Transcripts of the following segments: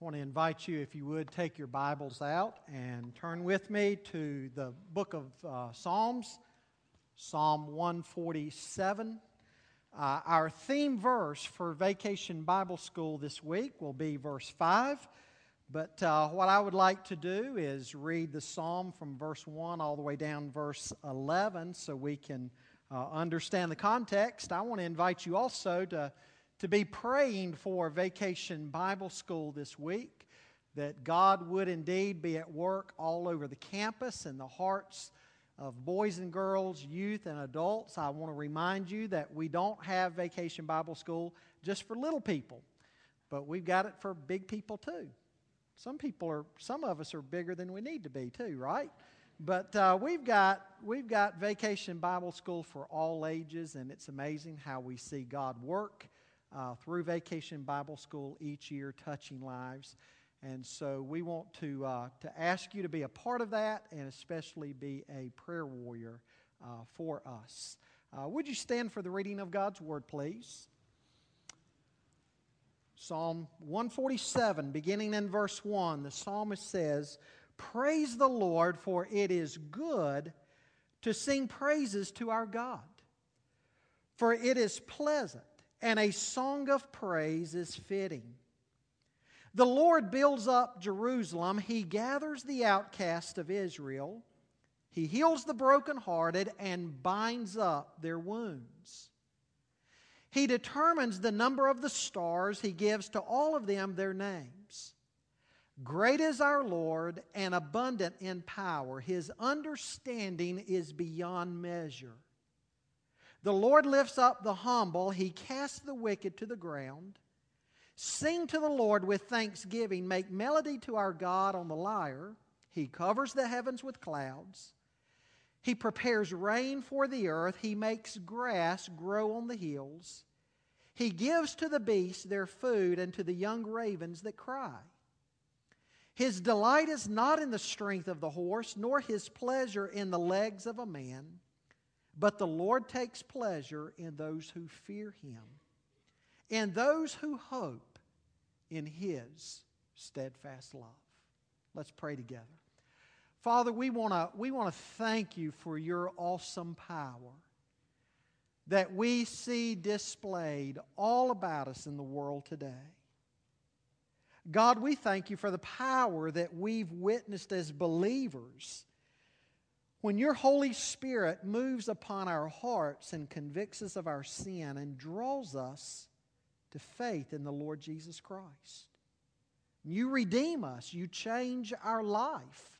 I want to invite you, if you would, take your Bibles out and turn with me to the book of uh, Psalms, Psalm 147. Uh, our theme verse for Vacation Bible School this week will be verse 5. But uh, what I would like to do is read the psalm from verse 1 all the way down verse 11 so we can uh, understand the context. I want to invite you also to to be praying for Vacation Bible School this week, that God would indeed be at work all over the campus and the hearts of boys and girls, youth and adults. I want to remind you that we don't have Vacation Bible School just for little people, but we've got it for big people too. Some people are, some of us are bigger than we need to be too, right? But uh, we've got we've got Vacation Bible School for all ages, and it's amazing how we see God work uh, through Vacation Bible School each year, touching lives. And so we want to, uh, to ask you to be a part of that and especially be a prayer warrior uh, for us. Uh, would you stand for the reading of God's Word, please? Psalm 147, beginning in verse 1, the psalmist says, Praise the Lord, for it is good to sing praises to our God, for it is pleasant and a song of praise is fitting. The Lord builds up Jerusalem, He gathers the outcast of Israel, He heals the brokenhearted and binds up their wounds. He determines the number of the stars, He gives to all of them their names. Great is our Lord and abundant in power. His understanding is beyond measure. The Lord lifts up the humble, he casts the wicked to the ground. Sing to the Lord with thanksgiving, make melody to our God on the lyre. He covers the heavens with clouds. He prepares rain for the earth. He makes grass grow on the hills. He gives to the beasts their food and to the young ravens that cry. His delight is not in the strength of the horse, nor his pleasure in the legs of a man. But the Lord takes pleasure in those who fear him, in those who hope in his steadfast love. Let's pray together. Father, we want to we want to thank you for your awesome power that we see displayed all about us in the world today. God, we thank you for the power that we've witnessed as believers when your Holy Spirit moves upon our hearts and convicts us of our sin and draws us to faith in the Lord Jesus Christ. You redeem us, you change our life.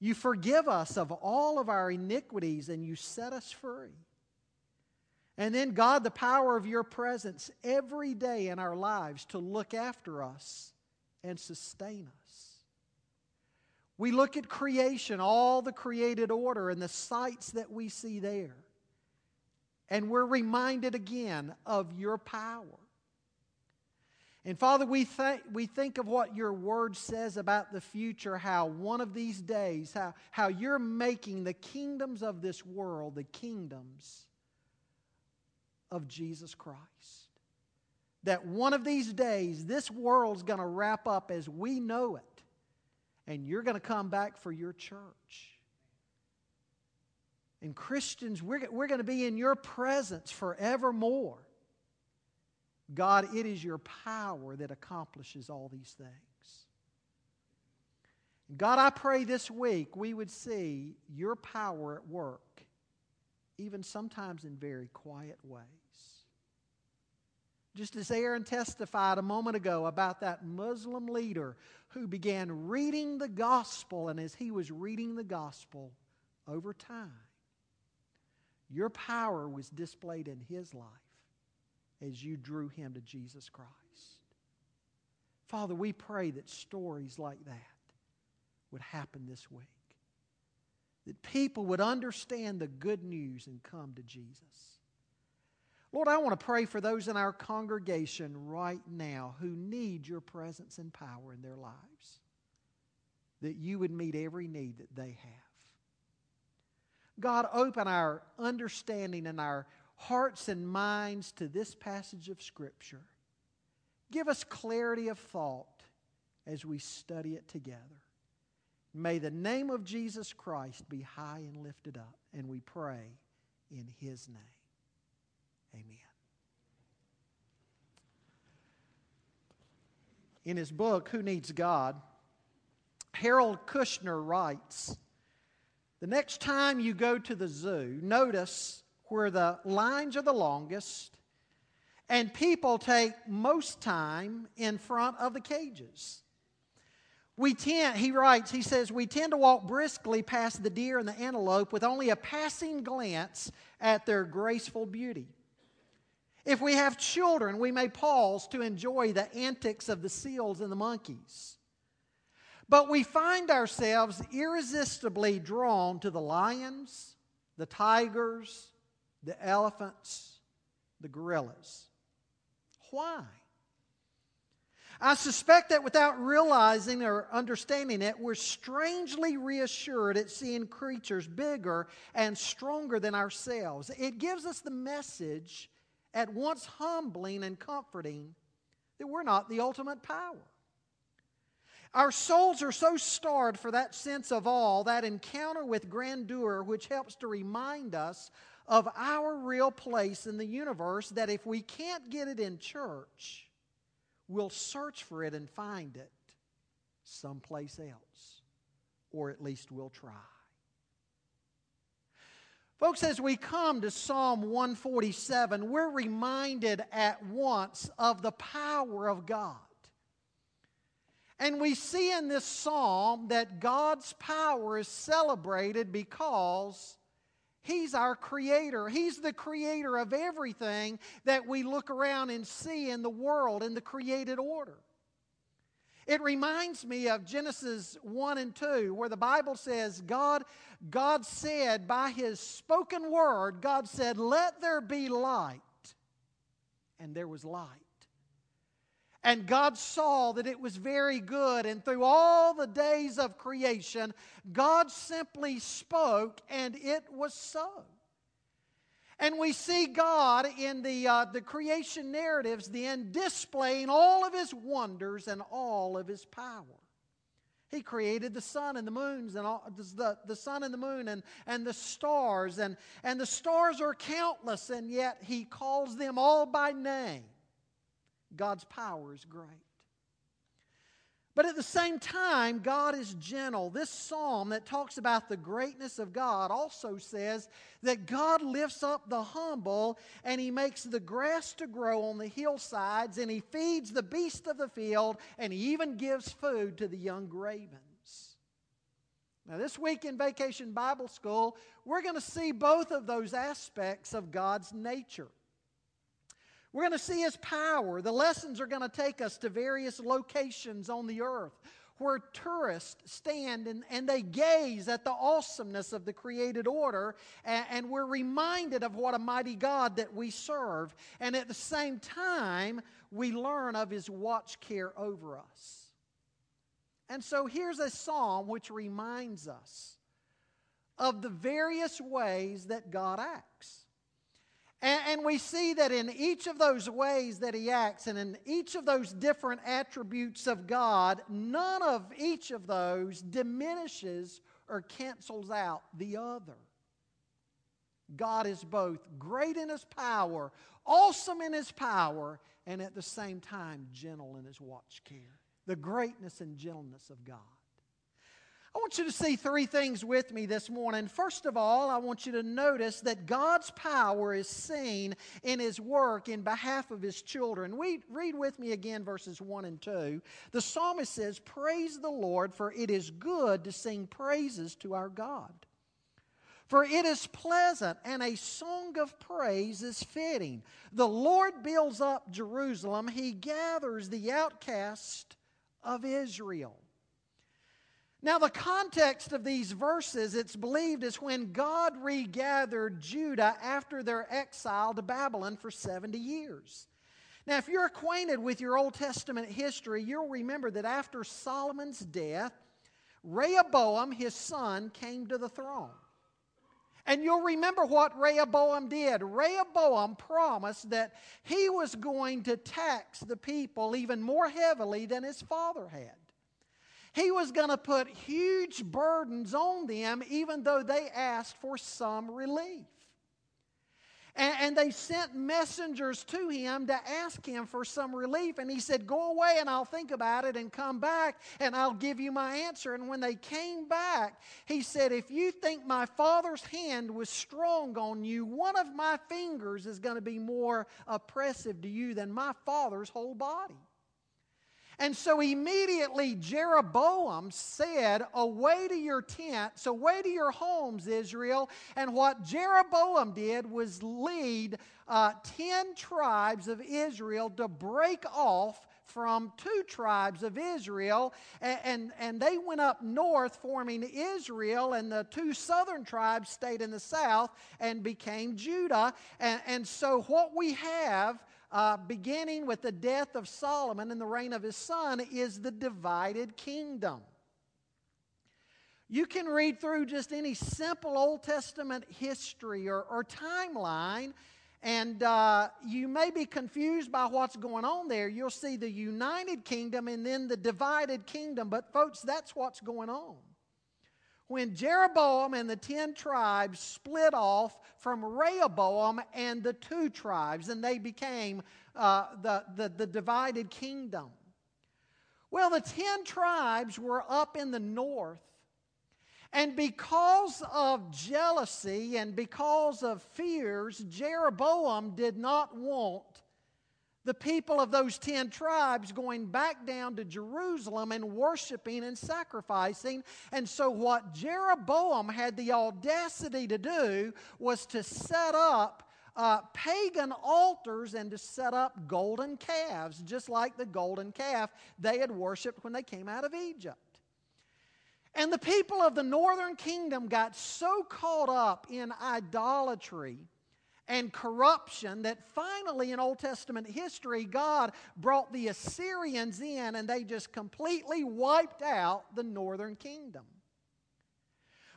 You forgive us of all of our iniquities and you set us free. And then, God, the power of your presence every day in our lives to look after us and sustain us. We look at creation, all the created order, and the sights that we see there. And we're reminded again of your power. And Father, we, th- we think of what your word says about the future, how one of these days, how, how you're making the kingdoms of this world the kingdoms of Jesus Christ. That one of these days, this world's going to wrap up as we know it and you're going to come back for your church. And Christians, we're, we're going to be in your presence forevermore. God, it is your power that accomplishes all these things. God, I pray this week we would see your power at work, even sometimes in very quiet ways. Just as Aaron testified a moment ago about that Muslim leader who began reading the gospel, and as he was reading the gospel over time, your power was displayed in his life as you drew him to Jesus Christ. Father, we pray that stories like that would happen this week. That people would understand the good news and come to Jesus. Lord, I want to pray for those in our congregation right now who need your presence and power in their lives, that you would meet every need that they have. God, open our understanding and our hearts and minds to this passage of Scripture. Give us clarity of thought as we study it together. May the name of Jesus Christ be high and lifted up, and we pray in his name. Amen. In his book, Who Needs God, Harold Kushner writes The next time you go to the zoo, notice where the lines are the longest and people take most time in front of the cages. We tend, he writes, he says, we tend to walk briskly past the deer and the antelope with only a passing glance at their graceful beauty. If we have children, we may pause to enjoy the antics of the seals and the monkeys. But we find ourselves irresistibly drawn to the lions, the tigers, the elephants, the gorillas. Why? I suspect that without realizing or understanding it, we're strangely reassured at seeing creatures bigger and stronger than ourselves. It gives us the message, at once humbling and comforting, that we're not the ultimate power. Our souls are so starved for that sense of awe, that encounter with grandeur, which helps to remind us of our real place in the universe, that if we can't get it in church, we'll search for it and find it someplace else, or at least we'll try. Folks, as we come to Psalm 147, we're reminded at once of the power of God. And we see in this psalm that God's power is celebrated because He's our creator. He's the creator of everything that we look around and see in the world, in the created order. It reminds me of Genesis 1 and 2, where the Bible says, God, God said, by his spoken word, God said, Let there be light. And there was light. And God saw that it was very good. And through all the days of creation, God simply spoke, and it was so. And we see God in the, uh, the creation narratives then displaying all of his wonders and all of his power. He created the sun and the moons and all, the, the sun and the moon and, and the stars. And, and the stars are countless, and yet he calls them all by name. God's power is great. But at the same time, God is gentle. This psalm that talks about the greatness of God also says that God lifts up the humble and He makes the grass to grow on the hillsides and He feeds the beasts of the field and He even gives food to the young ravens. Now, this week in Vacation Bible School, we're going to see both of those aspects of God's nature. We're going to see His power. The lessons are going to take us to various locations on the earth where tourists stand and, and they gaze at the awesomeness of the created order, and, and we're reminded of what a mighty God that we serve. And at the same time, we learn of His watch care over us. And so here's a psalm which reminds us of the various ways that God acts. And, and, we see that in each of those ways that he acts and in each of those different attributes of God, none of each of those diminishes or cancels out the other. God is both great in his power, awesome in his power, and at the same time gentle in his watch care. The greatness and gentleness of God. I want you to see three things with me this morning. First of all, I want you to notice that God's power is seen in His work in behalf of His children. We, read with me again verses 1 and 2. The psalmist says, Praise the Lord, for it is good to sing praises to our God. For it is pleasant, and a song of praise is fitting. The Lord builds up Jerusalem, He gathers the outcast of Israel. Now, the context of these verses, it's believed, is when God regathered Judah after their exile to Babylon for 70 years. Now, if you're acquainted with your Old Testament history, you'll remember that after Solomon's death, Rehoboam, his son, came to the throne. And you'll remember what Rehoboam did. Rehoboam promised that he was going to tax the people even more heavily than his father had. He was going to put huge burdens on them, even though they asked for some relief. And, and, they sent messengers to him to ask him for some relief. And he said, Go away and I'll think about it and come back and I'll give you my answer. And when they came back, he said, If you think my father's hand was strong on you, one of my fingers is going to be more oppressive to you than my father's whole body. And so immediately Jeroboam said, Away to your tents, away to your homes, Israel. And what Jeroboam did was lead uh, 10 tribes of Israel to break off from two tribes of Israel, and, and, and, they went up north, forming Israel, and the two southern tribes stayed in the south and became Judah. And, and so, what we have uh, beginning with the death of Solomon and the reign of his son, is the divided kingdom. You can read through just any simple Old Testament history or, or timeline, and uh, you may be confused by what's going on there. You'll see the united kingdom and then the divided kingdom, but folks, that's what's going on when Jeroboam and the ten tribes split off from Rehoboam and the two tribes, and they became uh, the, the, the divided kingdom. Well, the ten tribes were up in the north. And because of jealousy and because of fears, Jeroboam did not want the people of those 10 tribes going back down to Jerusalem and worshiping and sacrificing. And so, what Jeroboam had the audacity to do was to set up uh, pagan altars and to set up golden calves, just like the golden calf they had worshiped when they came out of Egypt. And the people of the northern kingdom got so caught up in idolatry and corruption that finally in Old Testament history, God brought the Assyrians in and they just completely wiped out the northern kingdom.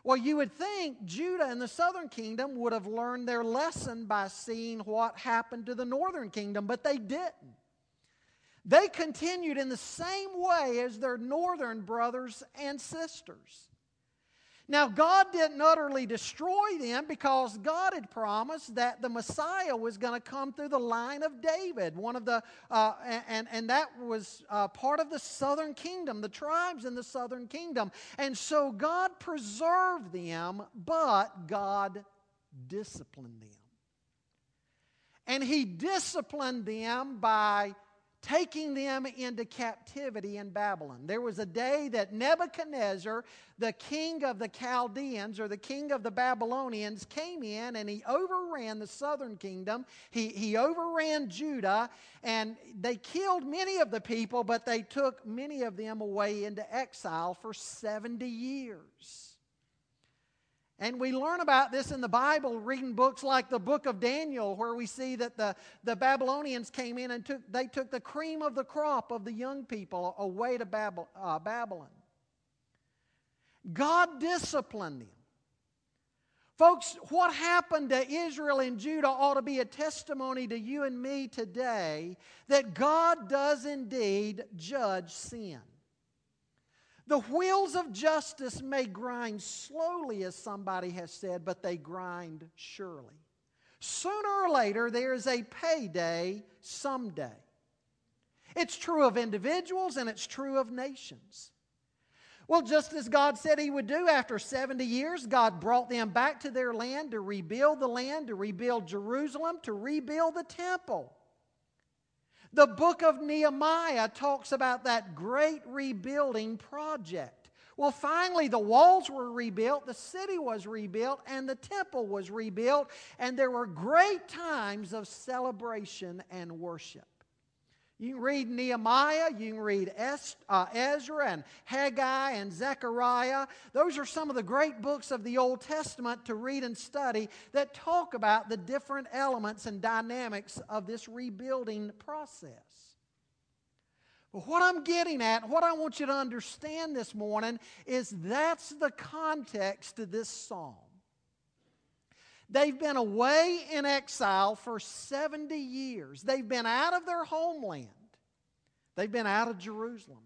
Well, you would think Judah and the southern kingdom would have learned their lesson by seeing what happened to the northern kingdom, but they didn't. They continued in the same way as their northern brothers and sisters. Now, God didn't utterly destroy them because God had promised that the Messiah was going to come through the line of David, one of the, uh, and, and that was uh, part of the southern kingdom, the tribes in the southern kingdom. And so God preserved them, but God disciplined them. And He disciplined them by taking them into captivity in Babylon. There was a day that Nebuchadnezzar, the king of the Chaldeans or the king of the Babylonians, came in and he overran the southern kingdom. He, he overran Judah and they killed many of the people, but they took many of them away into exile for 70 years. And we learn about this in the Bible, reading books like the book of Daniel, where we see that the, the Babylonians came in and took, they took the cream of the crop of the young people away to Babel, uh, Babylon. God disciplined them. Folks, what happened to Israel and Judah ought to be a testimony to you and me today that God does indeed judge sin. The wheels of justice may grind slowly, as somebody has said, but they grind surely. Sooner or later, there is a payday someday. It's true of individuals and it's true of nations. Well, just as God said He would do after 70 years, God brought them back to their land to rebuild the land, to rebuild Jerusalem, to rebuild the temple. The book of Nehemiah talks about that great rebuilding project. Well, finally, the walls were rebuilt, the city was rebuilt, and the temple was rebuilt, and there were great times of celebration and worship. You can read Nehemiah, you can read uh, Ezra and Haggai and Zechariah. Those are some of the great books of the Old Testament to read and study that talk about the different elements and dynamics of this rebuilding process. But what I'm getting at, what I want you to understand this morning, is that's the context of this psalm. They've been away in exile for 70 years. They've been out of their homeland. They've been out of Jerusalem.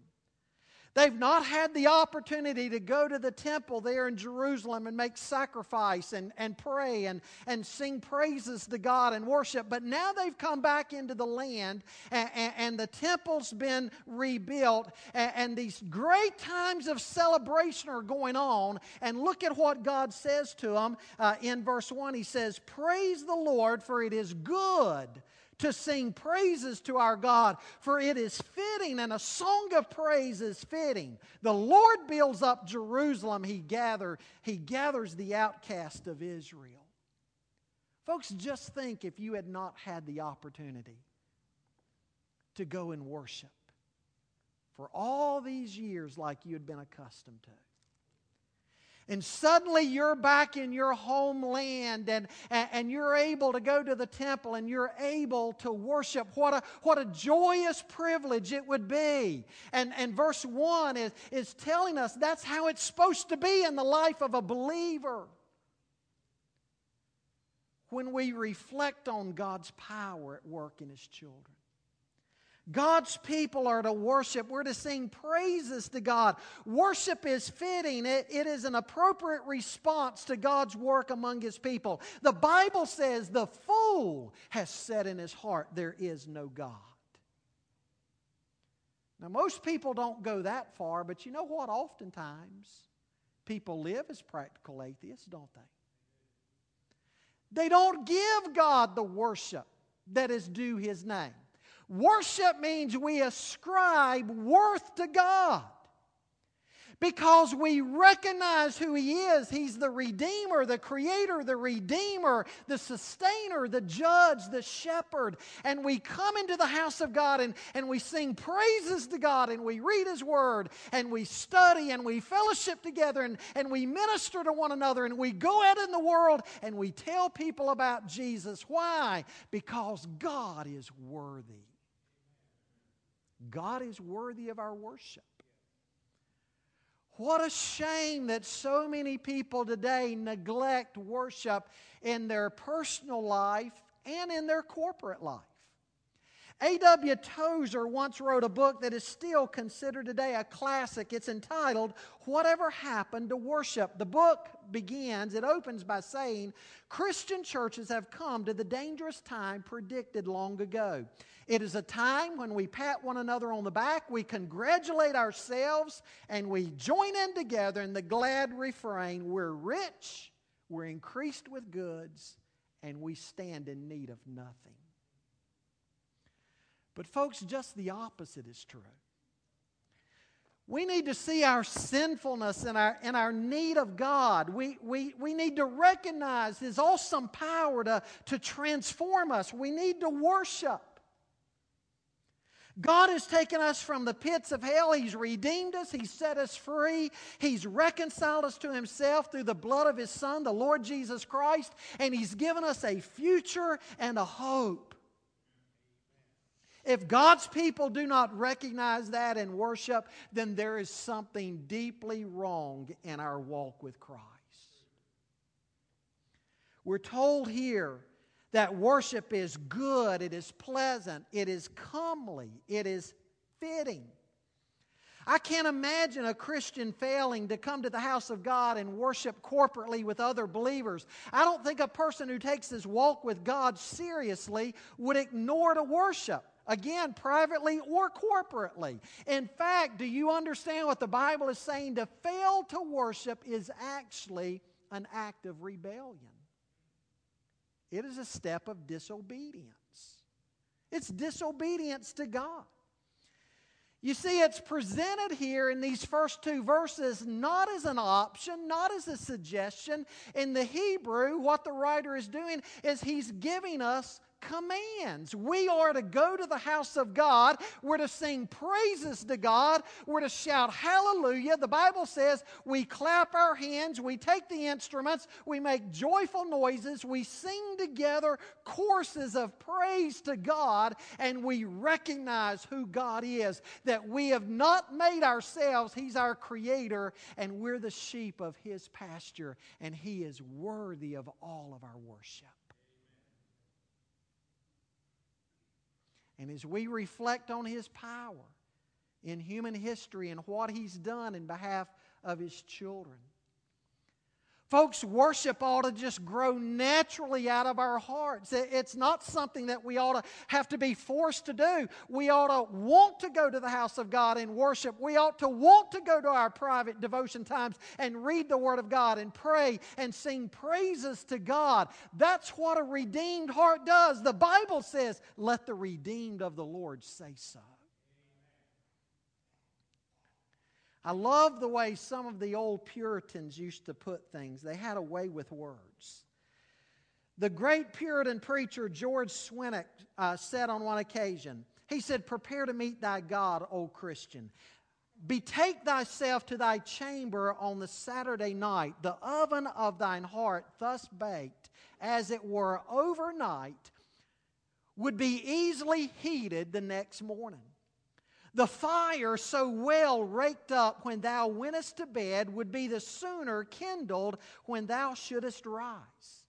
They've not had the opportunity to go to the temple there in Jerusalem and make sacrifice and, and pray and, and sing praises to God and worship. But now they've come back into the land and, and, and the temple's been rebuilt and, and these great times of celebration are going on. And look at what God says to them uh, in verse 1. He says, Praise the Lord, for it is good to sing praises to our God, for it is fitting, and a song of praise is fitting. The Lord builds up Jerusalem, He, gather, he gathers the outcast of Israel. Folks, just think if you had not had the opportunity to go and worship for all these years like you had been accustomed to and suddenly you're back in your homeland and, and, you're able to go to the temple and you're able to worship. What a, what a joyous privilege it would be. And, and verse 1 is, is telling us that's how it's supposed to be in the life of a believer. When we reflect on God's power at work in His children. God's people are to worship. We're to sing praises to God. Worship is fitting, it, it is an appropriate response to God's work among His people. The Bible says, The fool has said in his heart, There is no God. Now, most people don't go that far, but you know what? Oftentimes, people live as practical atheists, don't they? They don't give God the worship that is due His name. Worship means we ascribe worth to God because we recognize who He is. He's the Redeemer, the Creator, the Redeemer, the Sustainer, the Judge, the Shepherd. And we come into the house of God and, and we sing praises to God and we read His Word and we study and we fellowship together and, and we minister to one another and we go out in the world and we tell people about Jesus. Why? Because God is worthy. God is worthy of our worship. What a shame that so many people today neglect worship in their personal life and in their corporate life. A.W. Tozer once wrote a book that is still considered today a classic. It's entitled Whatever Happened to Worship. The book begins, it opens by saying, Christian churches have come to the dangerous time predicted long ago. It is a time when we pat one another on the back, we congratulate ourselves, and we join in together in the glad refrain We're rich, we're increased with goods, and we stand in need of nothing. But, folks, just the opposite is true. We need to see our sinfulness and our, and our need of God. We, we, we need to recognize His awesome power to, to transform us. We need to worship. God has taken us from the pits of hell. He's redeemed us. He's set us free. He's reconciled us to Himself through the blood of His Son, the Lord Jesus Christ. And He's given us a future and a hope. If God's people do not recognize that and worship, then there is something deeply wrong in our walk with Christ. We're told here that worship is good, it is pleasant, it is comely, it is fitting. I can't imagine a Christian failing to come to the house of God and worship corporately with other believers. I don't think a person who takes his walk with God seriously would ignore to worship. Again, privately or corporately. In fact, do you understand what the Bible is saying? To fail to worship is actually an act of rebellion, it is a step of disobedience. It's disobedience to God. You see, it's presented here in these first two verses not as an option, not as a suggestion. In the Hebrew, what the writer is doing is he's giving us commands. We are to go to the house of God. We're to sing praises to God. We're to shout hallelujah. The Bible says we clap our hands, we take the instruments, we make joyful noises, we sing together courses of praise to God, and we recognize who God is. That we have not made ourselves, He's our creator, and we're the sheep of His pasture, and He is worthy of all of our worship. And as we reflect on His power in human history and what He's done in behalf of His children. Folks, worship ought to just grow naturally out of our hearts. It's not something that we ought to have to be forced to do. We ought to want to go to the house of God and worship. We ought to want to go to our private devotion times and read the Word of God and pray and sing praises to God. That's what a redeemed heart does. The Bible says, let the redeemed of the Lord say so. I love the way some of the old Puritans used to put things. They had a way with words. The great Puritan preacher George Swinnock uh, said on one occasion, he said, Prepare to meet thy God, O Christian. Betake thyself to thy chamber on the Saturday night, the oven of thine heart, thus baked, as it were overnight, would be easily heated the next morning. The fire so well raked up when thou wentest to bed would be the sooner kindled when thou shouldest rise.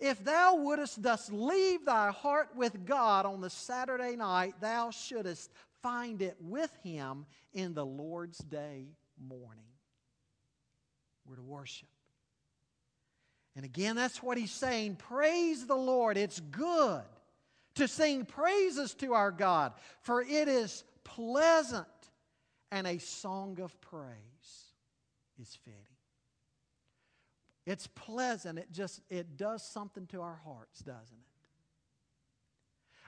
If thou wouldest thus leave thy heart with God on the Saturday night, thou shouldest find it with him in the Lord's day morning. We're to worship. And again, that's what he's saying. Praise the Lord. It's good to sing praises to our God, for it is pleasant, and a song of praise is fitting. It's pleasant. It just it does something to our hearts, doesn't it?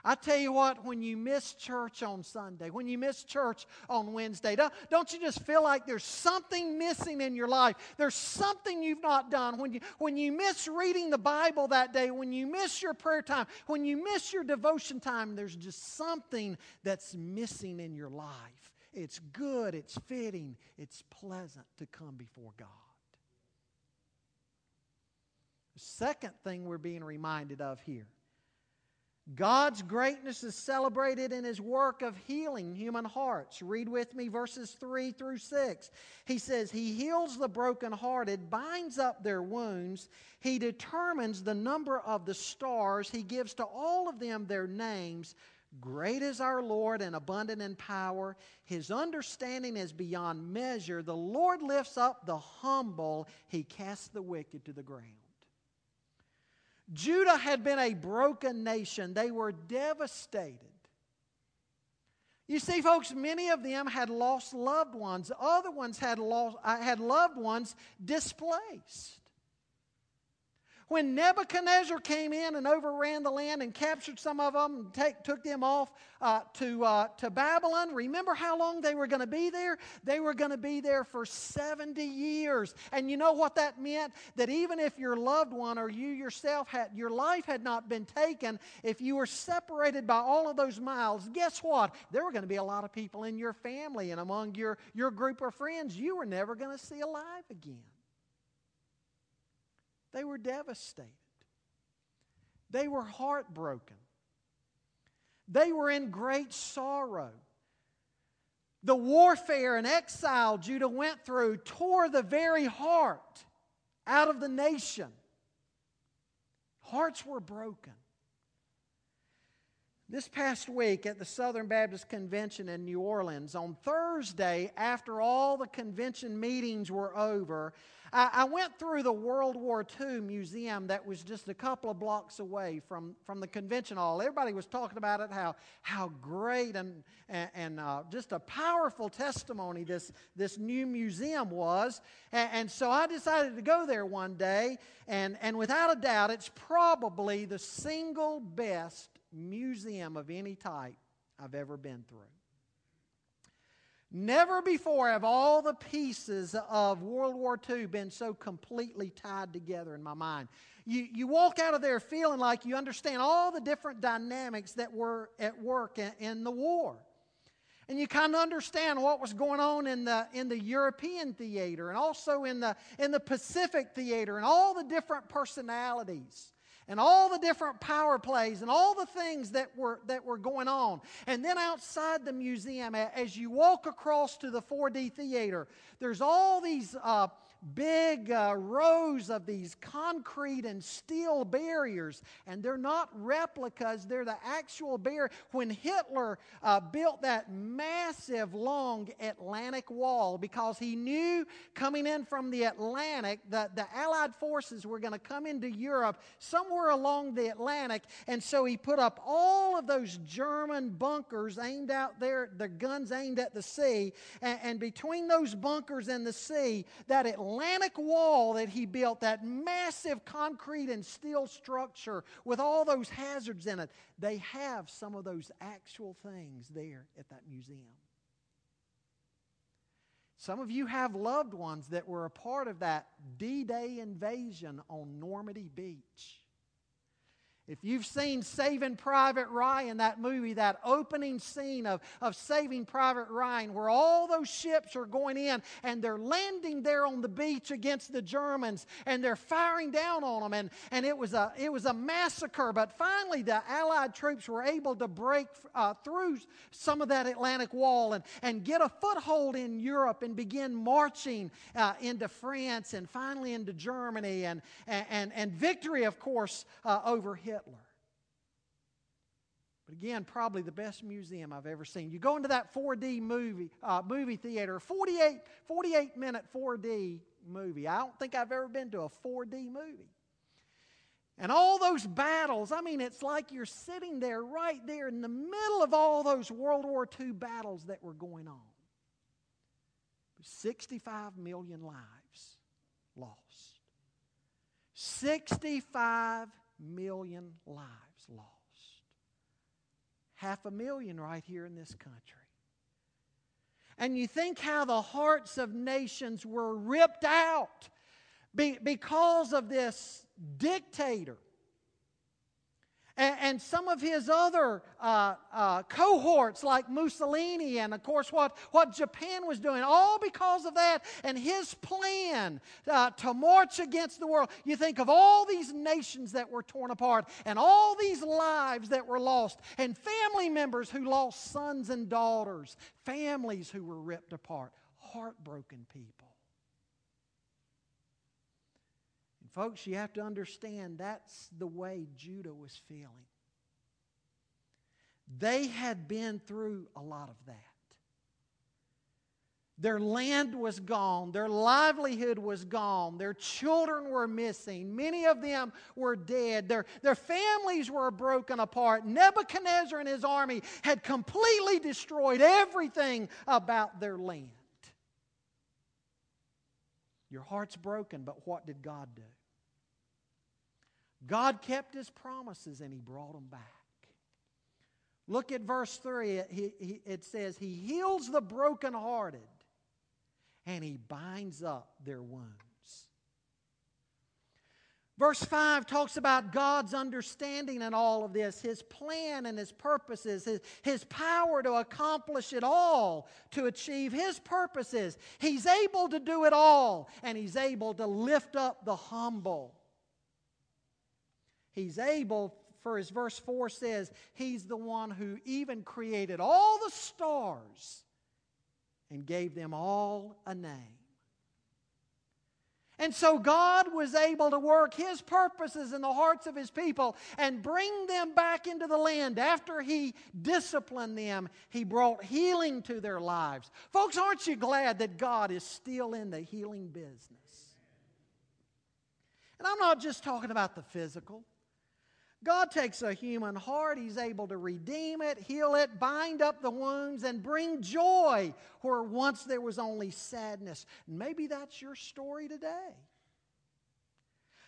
I tell you what, when you miss church on Sunday, when you miss church on Wednesday, don't, don't you just feel like there's something missing in your life? There's something you've not done. When you, when you miss reading the Bible that day, when you miss your prayer time, when you miss your devotion time, there's just something that's missing in your life. It's good, it's fitting, it's pleasant to come before God. The second thing we're being reminded of here God's greatness is celebrated in his work of healing human hearts. Read with me verses 3 through 6. He says, He heals the brokenhearted, binds up their wounds. He determines the number of the stars. He gives to all of them their names. Great is our Lord and abundant in power. His understanding is beyond measure. The Lord lifts up the humble, He casts the wicked to the ground. Judah had been a broken nation, they were devastated. You see, folks, many of them had lost loved ones. Other ones had, lost, uh, had loved ones displaced. When Nebuchadnezzar came in and overran the land and captured some of them and take, took them off uh, to, uh, to Babylon, remember how long they were going to be there? They were going to be there for 70 years. And you know what that meant? That even if your loved one or you yourself had, your life had not been taken, if you were separated by all of those miles, guess what? There were going to be a lot of people in your family and among your, your group of friends you were never going to see alive again. They were devastated. They were heartbroken. They were in great sorrow. The warfare and exile Judah went through tore the very heart out of the nation. Hearts were broken. This past week at the Southern Baptist Convention in New Orleans, on Thursday, after all the convention meetings were over, I, I, went through the World War II museum that was just a couple of blocks away from, from the convention hall. Everybody was talking about it, how, how great and, and, and uh, just a powerful testimony this, this new museum was. And, and so I decided to go there one day, and, and without a doubt, it's probably the single best museum of any type I've ever been through. Never before have all the pieces of World War II been so completely tied together in my mind. You, you walk out of there feeling like you understand all the different dynamics that were at work in, in the war. And you kind of understand what was going on in the, in the European theater and also in the, in the Pacific theater and all the different personalities and all the different power plays and all the things that were, that were going on. And then outside the museum, as you walk across to the 4D theater, there's all these uh, big uh, rows of these concrete and steel barriers, and they're not replicas, they're the actual barrier. When Hitler uh, built that massive, long Atlantic wall, because he knew coming in from the Atlantic that the Allied forces were going to come into Europe somewhere along the Atlantic, and so he put up all of those German bunkers aimed out there, the guns aimed at the sea, and, and between those bunkers and the sea, that Atlantic Atlantic wall that he built, that massive concrete and steel structure with all those hazards in it, they have some of those actual things there at that museum. Some of you have loved ones that were a part of that D Day invasion on Normandy Beach. If you've seen Saving Private Ryan, that movie, that opening scene of, of Saving Private Ryan, where all those ships are going in and they're landing there on the beach against the Germans and they're firing down on them, and, and it, was a, it was a massacre. But finally, the Allied troops were able to break uh, through some of that Atlantic wall and, and get a foothold in Europe and begin marching uh, into France and finally into Germany, and, and, and victory, of course, uh, over Hitler. Hitler. But again, probably the best museum I've ever seen. You go into that 4D movie, uh, movie theater, 48, 48 minute 4D movie. I don't think I've ever been to a 4D movie. And all those battles, I mean, it's like you're sitting there right there in the middle of all those World War II battles that were going on. 65 million lives lost. 65 million lives lost. Half a million right here in this country. And you think how the hearts of nations were ripped out because of this dictator and, and some of his other uh, uh, cohorts, like Mussolini, and of course, what, what Japan was doing, all because of that and his plan uh, to march against the world. You think of all these nations that were torn apart, and all these lives that were lost, and family members who lost sons and daughters, families who were ripped apart, heartbroken people. Folks, you have to understand that's the way Judah was feeling. They had been through a lot of that. Their land was gone. Their livelihood was gone. Their children were missing. Many of them were dead. Their, their families were broken apart. Nebuchadnezzar and his army had completely destroyed everything about their land. Your heart's broken, but what did God do? God kept his promises and he brought them back. Look at verse 3. It, says, He heals the brokenhearted and he binds up their wounds. Verse 5 talks about God's understanding in all of this, His plan and His purposes, His, his power to accomplish it all, to achieve His purposes. He's able to do it all, and He's able to lift up the humble. He's able, for as verse 4 says, He's the one who even created all the stars and gave them all a name. And so God was able to work His purposes in the hearts of His people and bring them back into the land. After He disciplined them, He brought healing to their lives. Folks, aren't you glad that God is still in the healing business? And I'm not just talking about the physical. God takes a human heart, He's able to redeem it, heal it, bind up the wounds, and bring joy where once there was only sadness. Maybe that's your story today.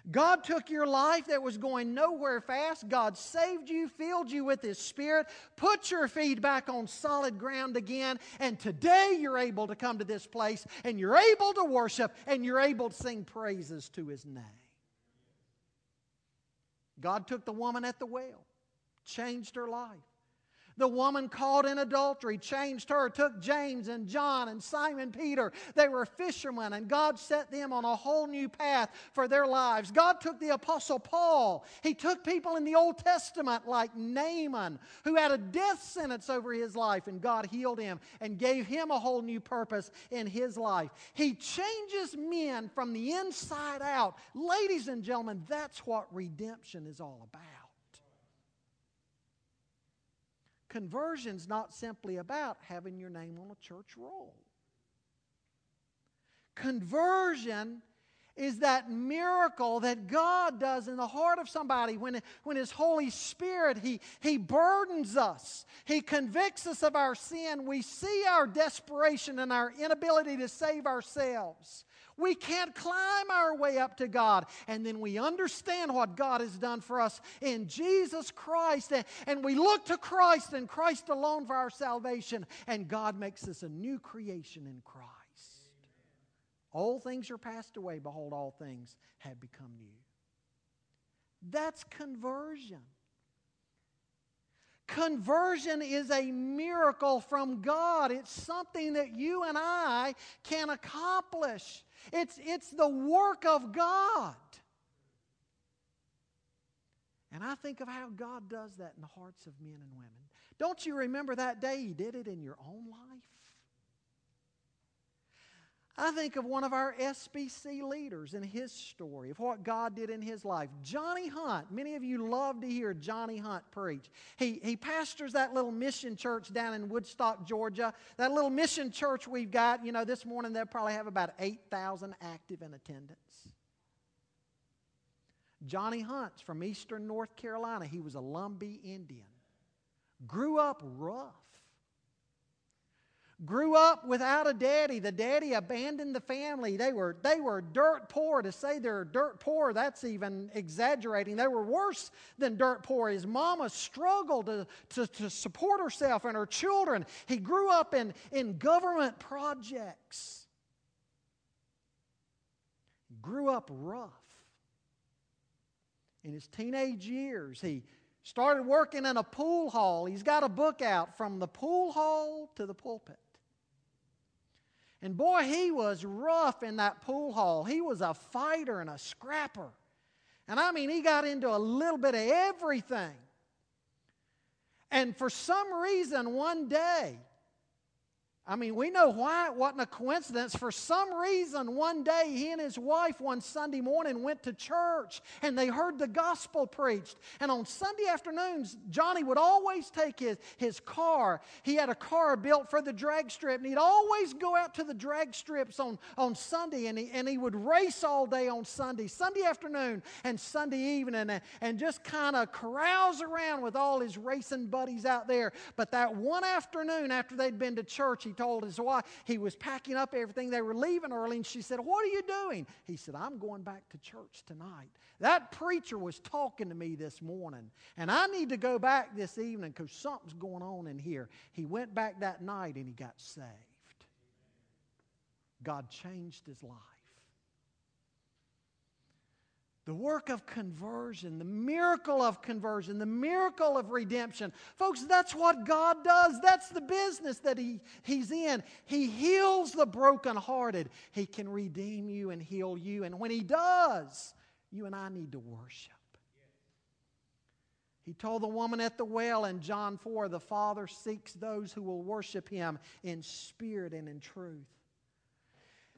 God took your life that was going nowhere fast. God saved you, filled you with His Spirit, put your feet back on solid ground again, and today you're able to come to this place and you're able to worship and you're able to sing praises to His name. God took the woman at the well, changed her life. The woman caught in adultery changed her, took James and John and Simon Peter. They were fishermen, and God set them on a whole new path for their lives. God took the Apostle Paul. He took people in the Old Testament like Naaman, who had a death sentence over his life, and God healed him and gave him a whole new purpose in his life. He changes men from the inside out. Ladies and gentlemen, that's what redemption is all about. Conversion's not simply about having your name on a church roll. Conversion is that miracle that God does in the heart of somebody when, when His Holy Spirit, he, he burdens us. He convicts us of our sin. We see our desperation and our inability to save ourselves. We can't climb our way up to God. And then we understand what God has done for us in Jesus Christ. And we look to Christ and Christ alone for our salvation. And God makes us a new creation in Christ. Old things are passed away. Behold, all things have become new. That's conversion. Conversion is a miracle from God. It's something that you and I can accomplish. It's, it's the work of God. And I think of how God does that in the hearts of men and women. Don't you remember that day He did it in your own life? I think of one of our SBC leaders and his story of what God did in his life. Johnny Hunt. Many of you love to hear Johnny Hunt preach. He, he pastors that little mission church down in Woodstock, Georgia. That little mission church we've got, you know, this morning they'll probably have about 8,000 active in attendance. Johnny Hunt's from eastern North Carolina. He was a Lumbee Indian. Grew up rough grew up without a daddy. The daddy abandoned the family. They were, they were dirt poor. To say they're dirt poor, that's even exaggerating. They were worse than dirt poor. His mama struggled to, to, to support herself and her children. He grew up in, in government projects. Grew up rough. In his teenage years, he started working in a pool hall. He's got a book out from the pool hall to the pulpit. And boy, he was rough in that pool hall. He was a fighter and a scrapper. And I mean, he got into a little bit of everything. And for some reason, one day, I mean, we know why it wasn't a coincidence. For some reason, one day he and his wife one Sunday morning went to church and they heard the gospel preached. And on Sunday afternoons, Johnny would always take his, his car. He had a car built for the drag strip, and he'd always go out to the drag strips on, on Sunday and he, and he would race all day on Sunday, Sunday afternoon and Sunday evening, and, and just kind of carouse around with all his racing buddies out there. But that one afternoon after they'd been to church, he told his wife he was packing up everything. They were leaving early, and she said, What are you doing? He said, I'm going back to church tonight. That preacher was talking to me this morning, and I need to go back this evening because something's going on in here. He went back that night and he got saved. God changed his life the work of conversion, the miracle of conversion, the miracle of redemption. Folks, that's what God does. That's the business that he, He's in. He heals the brokenhearted. He can redeem you and heal you. And when He does, you and I need to worship. He told the woman at the well in John 4 the Father seeks those who will worship Him in spirit and in truth.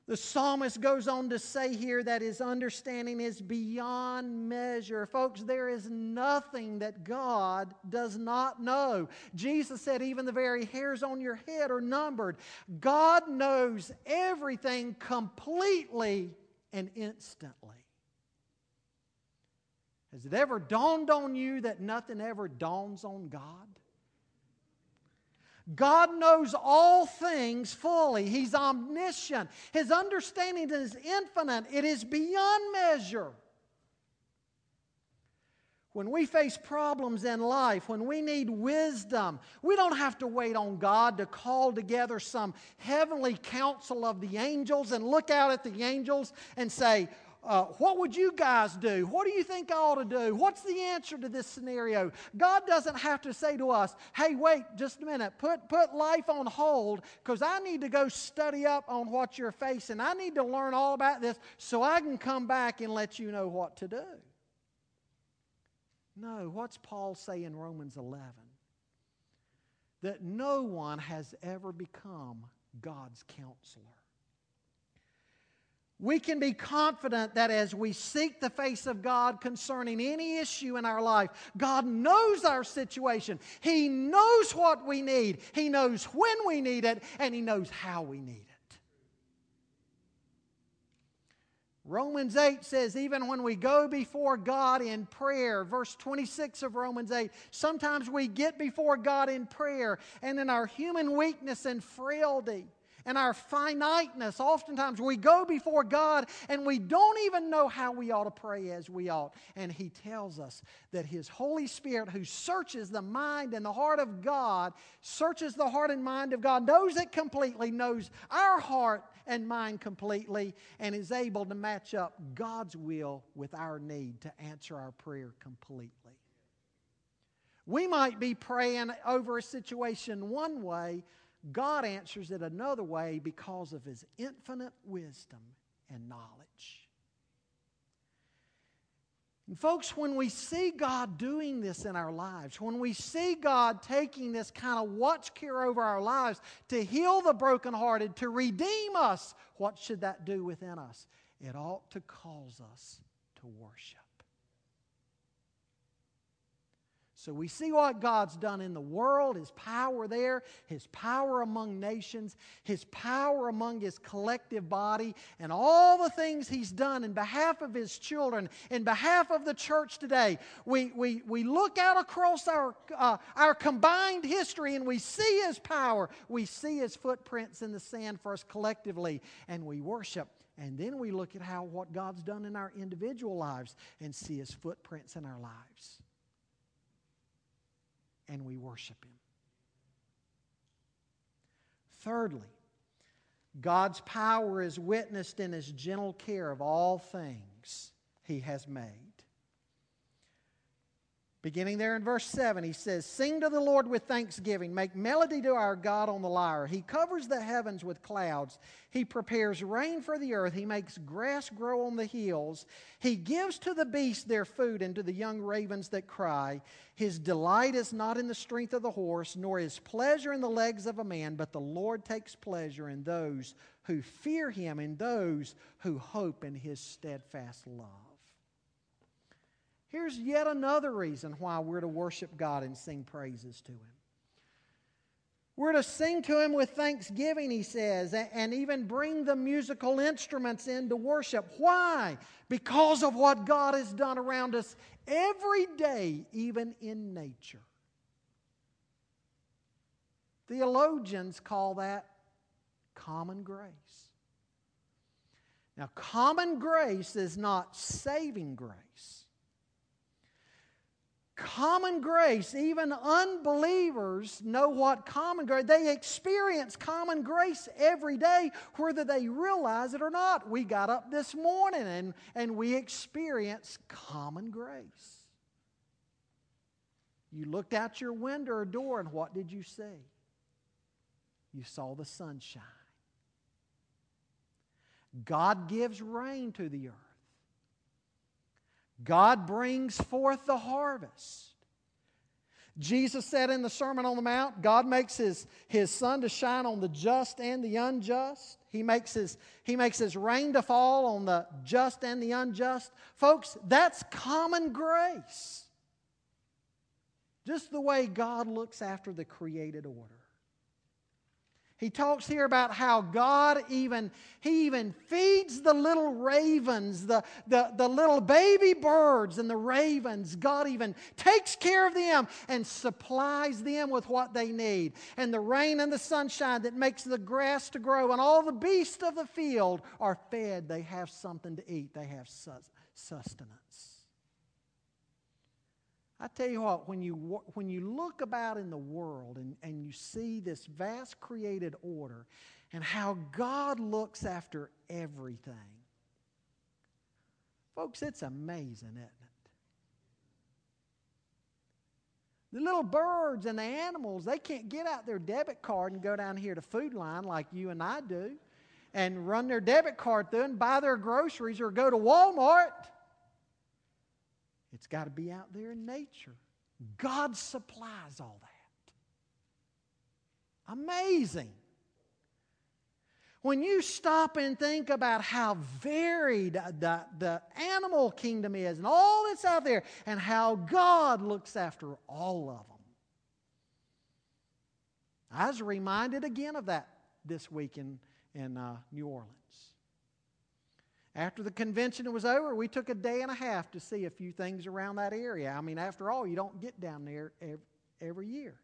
The psalmist goes on to say here that his understanding is beyond measure. Folks, there is nothing that God does not know. Jesus said, even the very hairs on your head are numbered. God knows everything completely and instantly. Has it ever dawned on you that nothing ever dawns on God? God knows all things fully. He's omniscient. His understanding is infinite, it is beyond measure. When we face problems in life, when we need wisdom, we don't have to wait on God to call together some heavenly council of the angels and look out at the angels and say, uh, what would you guys do? What do you think I ought to do? What's the answer to this scenario? God doesn't have to say to us, hey, wait just a minute, put, put life on hold because I need to go study up on what you're facing. I need to learn all about this so I can come back and let you know what to do. No, what's Paul say in Romans 11? That no one has ever become God's counselor. We can be confident that as we seek the face of God concerning any issue in our life, God knows our situation. He knows what we need. He knows when we need it, and He knows how we need it. Romans 8 says, even when we go before God in prayer, verse 26 of Romans 8, sometimes we get before God in prayer, and in our human weakness and frailty, and our finiteness. Oftentimes we go before God and we don't even know how we ought to pray as we ought. And He tells us that His Holy Spirit, who searches the mind and the heart of God, searches the heart and mind of God, knows it completely, knows our heart and mind completely, and is able to match up God's will with our need to answer our prayer completely. We might be praying over a situation one way, God answers it another way because of His infinite wisdom and knowledge. And folks, when we see God doing this in our lives, when we see God taking this kind of watch care over our lives to heal the brokenhearted, to redeem us, what should that do within us? It ought to cause us to worship. So we see what God's done in the world, His power there, His power among nations, His power among His collective body, and all the things He's done in behalf of His children, in behalf of the church today. We, we, we look out across our, uh, our combined history and we see His power. We see His footprints in the sand for us collectively, and we worship. And then we look at how what God's done in our individual lives and see His footprints in our lives and we worship Him. Thirdly, God's power is witnessed in His gentle care of all things He has made. Beginning there in verse 7, he says, Sing to the Lord with thanksgiving, make melody to our God on the lyre. He covers the heavens with clouds. He prepares rain for the earth. He makes grass grow on the hills. He gives to the beasts their food and to the young ravens that cry. His delight is not in the strength of the horse, nor his pleasure in the legs of a man, but the Lord takes pleasure in those who fear him, in those who hope in his steadfast love. Here's yet another reason why we're to worship God and sing praises to Him. We're to sing to Him with thanksgiving, he says, and even bring the musical instruments into worship. Why? Because of what God has done around us every day, even in nature. Theologians call that common grace. Now, common grace is not saving grace common grace. Even unbelievers know what common grace. They experience common grace every day, whether they realize it or not. We got up this morning and, and we experience common grace. You looked out your window or door, and what did you see? You saw the sunshine. God gives rain to the earth. God brings forth the harvest. Jesus said in the Sermon on the Mount, God makes his, his sun to shine on the just and the unjust. He makes, his, he makes his rain to fall on the just and the unjust. Folks, that's common grace. Just the way God looks after the created order. He talks here about how God even, He even feeds the little ravens, the, the, the little baby birds and the ravens. God even takes care of them and supplies them with what they need. And the rain and the sunshine that makes the grass to grow, and all the beasts of the field are fed. They have something to eat, they have sustenance. I tell you what, when you, when you look about in the world and, and you see this vast created order and how God looks after everything, Folks, it's amazing, isn't it? The little birds and the animals, they can't get out their debit card and go down here to Food Lion like you and I do and run their debit card through and buy their groceries or go to Walmart. It's got to be out there in nature. God supplies all that. Amazing. When you stop and think about how varied the, the animal kingdom is and all that's out there and how God looks after all of them. I was reminded again of that this week in, in uh, New Orleans. After the convention was over, we took a day and a half to see a few things around that area. I mean, after all, you don't get down there every, every year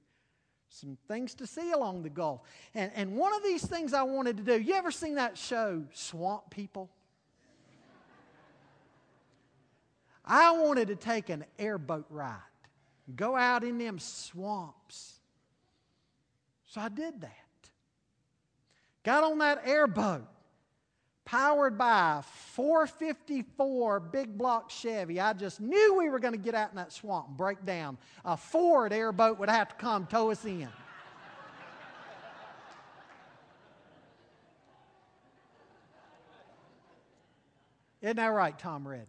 some things to see along the Gulf. And, and one of these things I wanted to do, you ever seen that show, Swamp People? I wanted to take an airboat ride, go out in them swamps. So I did that. Got on that airboat, powered by a 454 big block Chevy. I just knew we were going to get out in that swamp and break down. A Ford airboat would have to come tow us in. Isn't that right, Tom Redden?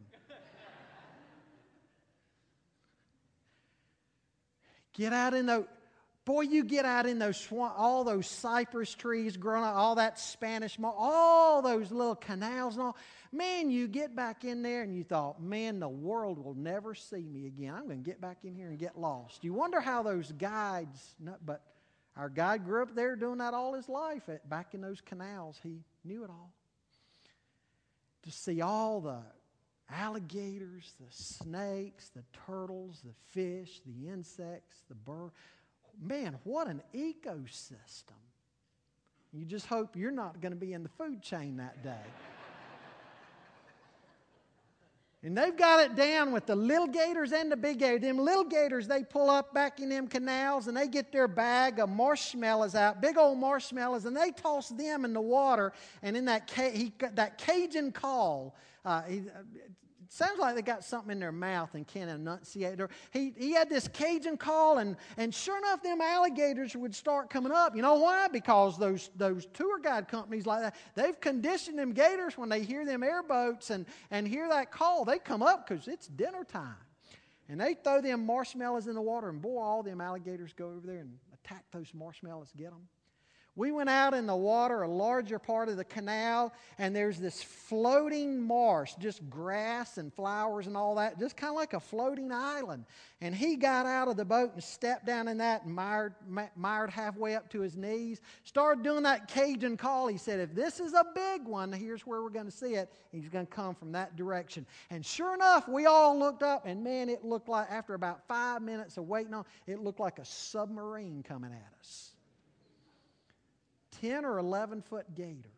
Get out in the Boy, you get out in those swamp, all those cypress trees growing up, all that Spanish moss, all those little canals and all. Man, you get back in there and you thought, man, the world will never see me again. I'm going to get back in here and get lost. You wonder how those guides, but our guide grew up there doing that all his life. Back in those canals, he knew it all. To see all the alligators, the snakes, the turtles, the fish, the insects, the birds man, what an ecosystem. You just hope you're not going to be in the food chain that day. And they've got it down with the little gators and the big gators. Them little gators, they pull up back in them canals and they get their bag of marshmallows out, big old marshmallows, and they toss them in the water. And in that, he, that Cajun call, uh, he, sounds like they got something in their mouth and can't enunciate. Or he, he had this Cajun call, and, and sure enough, them alligators would start coming up. You know why? Because those, those tour guide companies like that, they've conditioned them gators when they hear them airboats and, and hear that call, they come up because it's dinner time. And they throw them marshmallows in the water, and boy, all them alligators go over there and attack those marshmallows, get them. We went out in the water, a larger part of the canal, and there's this floating marsh, just grass and flowers and all that, just kind of like a floating island. And he got out of the boat and stepped down in that mired, mired halfway up to his knees. Started doing that Cajun call. He said, If this is a big one, here's where we're going to see it. He's going to come from that direction. And sure enough, we all looked up, and man, it looked like, after about five minutes of waiting on, it looked like a submarine coming at us. 10 or 11 foot gator,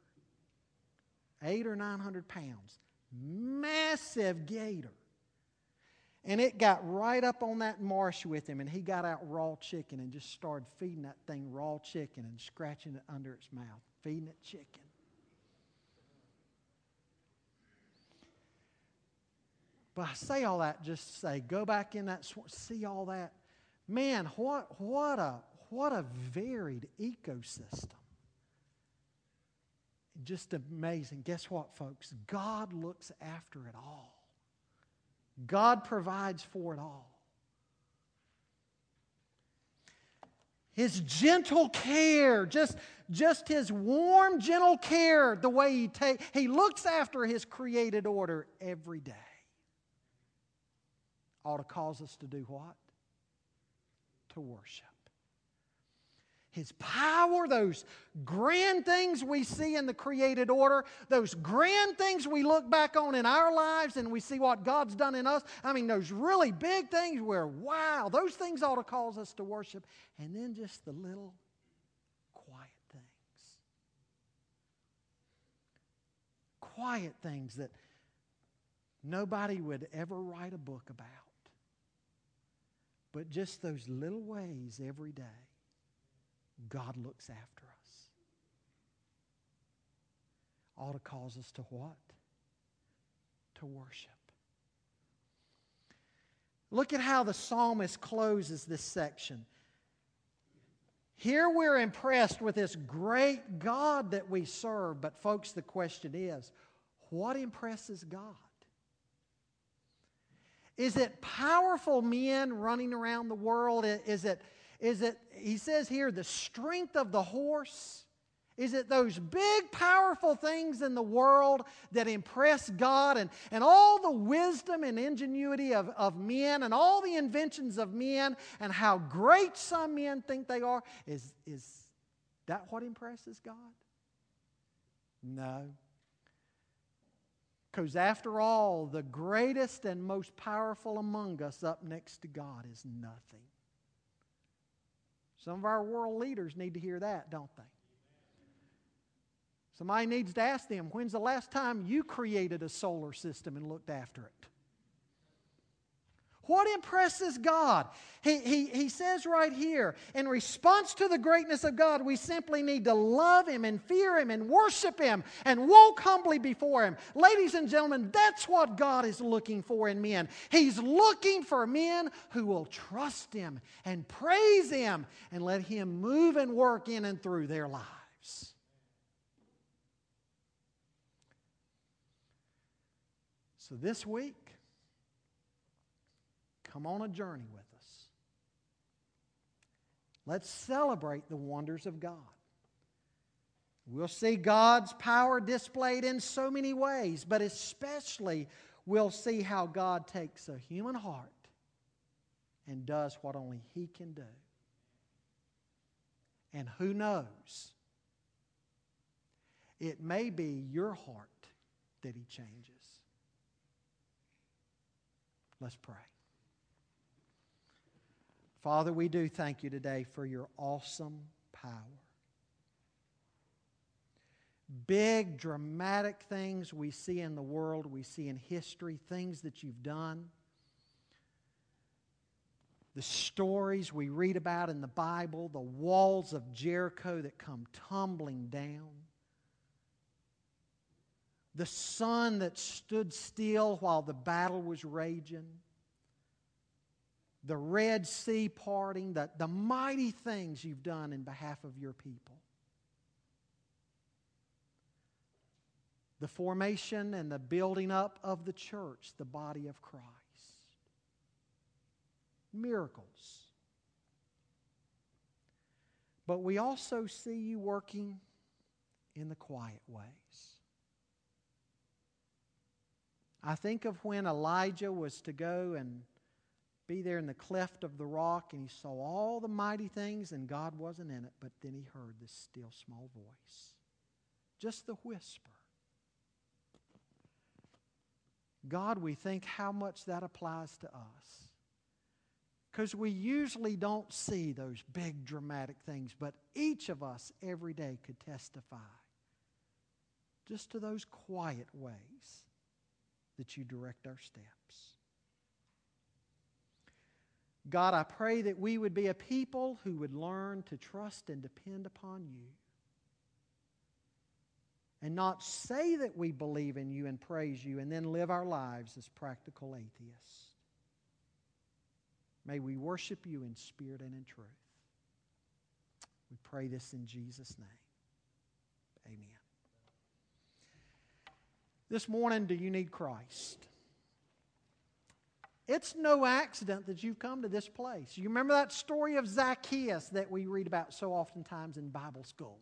eight or 900 pounds, massive gator. And it got right up on that marsh with him, and he got out raw chicken and just started feeding that thing raw chicken and scratching it under its mouth, feeding it chicken. But I say all that just to say, go back in that, swamp, see all that. Man, what, what, a, what a varied ecosystem just amazing. Guess what, folks? God looks after it all. God provides for it all. His gentle care, just, just his warm, gentle care, the way he take, he looks after his created order every day. Ought to cause us to do what? To worship. His power, those grand things we see in the created order, those grand things we look back on in our lives and we see what God's done in us. I mean, those really big things where, wow, those things ought to cause us to worship. And then just the little quiet things. Quiet things that nobody would ever write a book about. But just those little ways every day God looks after us. Ought to cause us to what? To worship. Look at how the psalmist closes this section. Here we're impressed with this great God that we serve, but folks, the question is what impresses God? Is it powerful men running around the world? Is it, is it, he says here, the strength of the horse? Is it those big, powerful things in the world that impress God and, and all the wisdom and ingenuity of, of men and all the inventions of men and how great some men think they are? Is, is that what impresses God? No. Because after all, the greatest and most powerful among us up next to God is nothing. Some of our world leaders need to hear that, don't they? Somebody needs to ask them, when's the last time you created a solar system and looked after it? What impresses God? He, he, he says right here, in response to the greatness of God, we simply need to love Him and fear Him and worship Him and walk humbly before Him. Ladies and gentlemen, that's what God is looking for in men. He's looking for men who will trust Him and praise Him and let Him move and work in and through their lives. So this week, come on a journey with us. Let's celebrate the wonders of God. We'll see God's power displayed in so many ways, but especially we'll see how God takes a human heart and does what only He can do. And who knows? It may be your heart that He changes. Let's pray. Father, we do thank you today for your awesome power. Big, dramatic things we see in the world, we see in history, things that you've done. The stories we read about in the Bible, the walls of Jericho that come tumbling down the sun that stood still while the battle was raging, the Red Sea parting, the, the mighty things you've done in behalf of your people. The formation and the building up of the church, the body of Christ. Miracles. But we also see you working in the quiet ways. I think of when Elijah was to go and be there in the cleft of the rock and he saw all the mighty things and God wasn't in it, but then he heard this still small voice. Just the whisper. God, we think how much that applies to us. Because we usually don't see those big dramatic things, but each of us every day could testify just to those quiet ways that you direct our steps. God, I pray that we would be a people who would learn to trust and depend upon you. And not say that we believe in you and praise you and then live our lives as practical atheists. May we worship you in spirit and in truth. We pray this in Jesus' name. Amen. This morning, do you need Christ? It's no accident that you've come to this place. You remember that story of Zacchaeus that we read about so oftentimes in Bible school?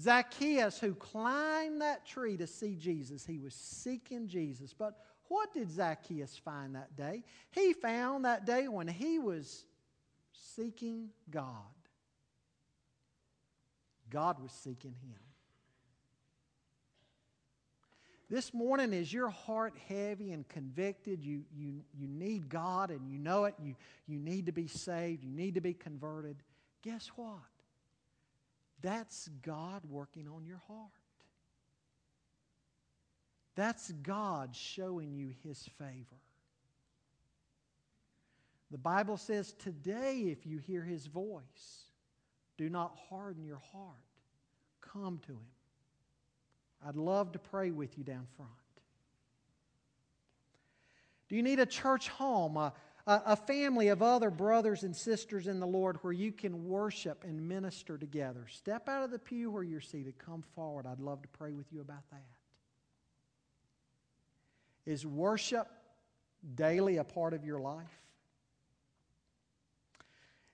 Zacchaeus, who climbed that tree to see Jesus, he was seeking Jesus. But what did Zacchaeus find that day? He found that day when he was seeking God. God was seeking him. This morning, is your heart heavy and convicted? You, you, you need God and you know it. You, you need to be saved. You need to be converted. Guess what? That's God working on your heart. That's God showing you His favor. The Bible says, Today, if you hear His voice, do not harden your heart. Come to Him. I'd love to pray with you down front. Do you need a church home, a, a, family of other brothers and sisters in the Lord where you can worship and minister together? Step out of the pew where you're seated. Come forward. I'd love to pray with you about that. Is worship daily a part of your life?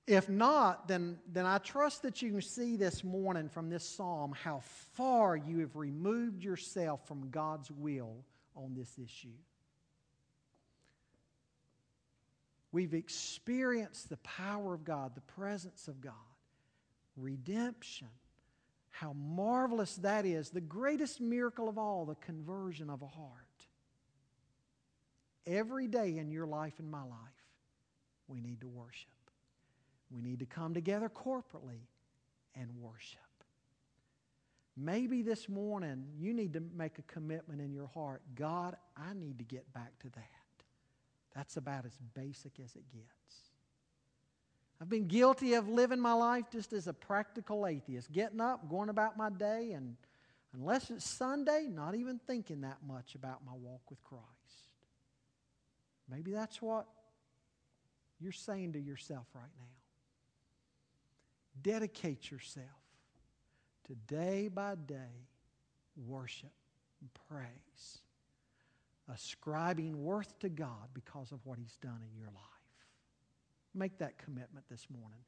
If not, then, then I trust that you can see this morning from this psalm how far you have removed yourself from God's will on this issue. We've experienced the power of God, the presence of God, redemption. How marvelous that is. The greatest miracle of all, the conversion of a heart. Every day in your life and my life, we need to worship. We need to come together corporately and worship. Maybe this morning you need to make a commitment in your heart God, I need to get back to that. That's about as basic as it gets. I've been guilty of living my life just as a practical atheist, getting up, going about my day, and unless it's Sunday, not even thinking that much about my walk with Christ. Maybe that's what you're saying to yourself right now. Dedicate yourself to day by day worship and praise, ascribing worth to God because of what He's done in your life. Make that commitment this morning.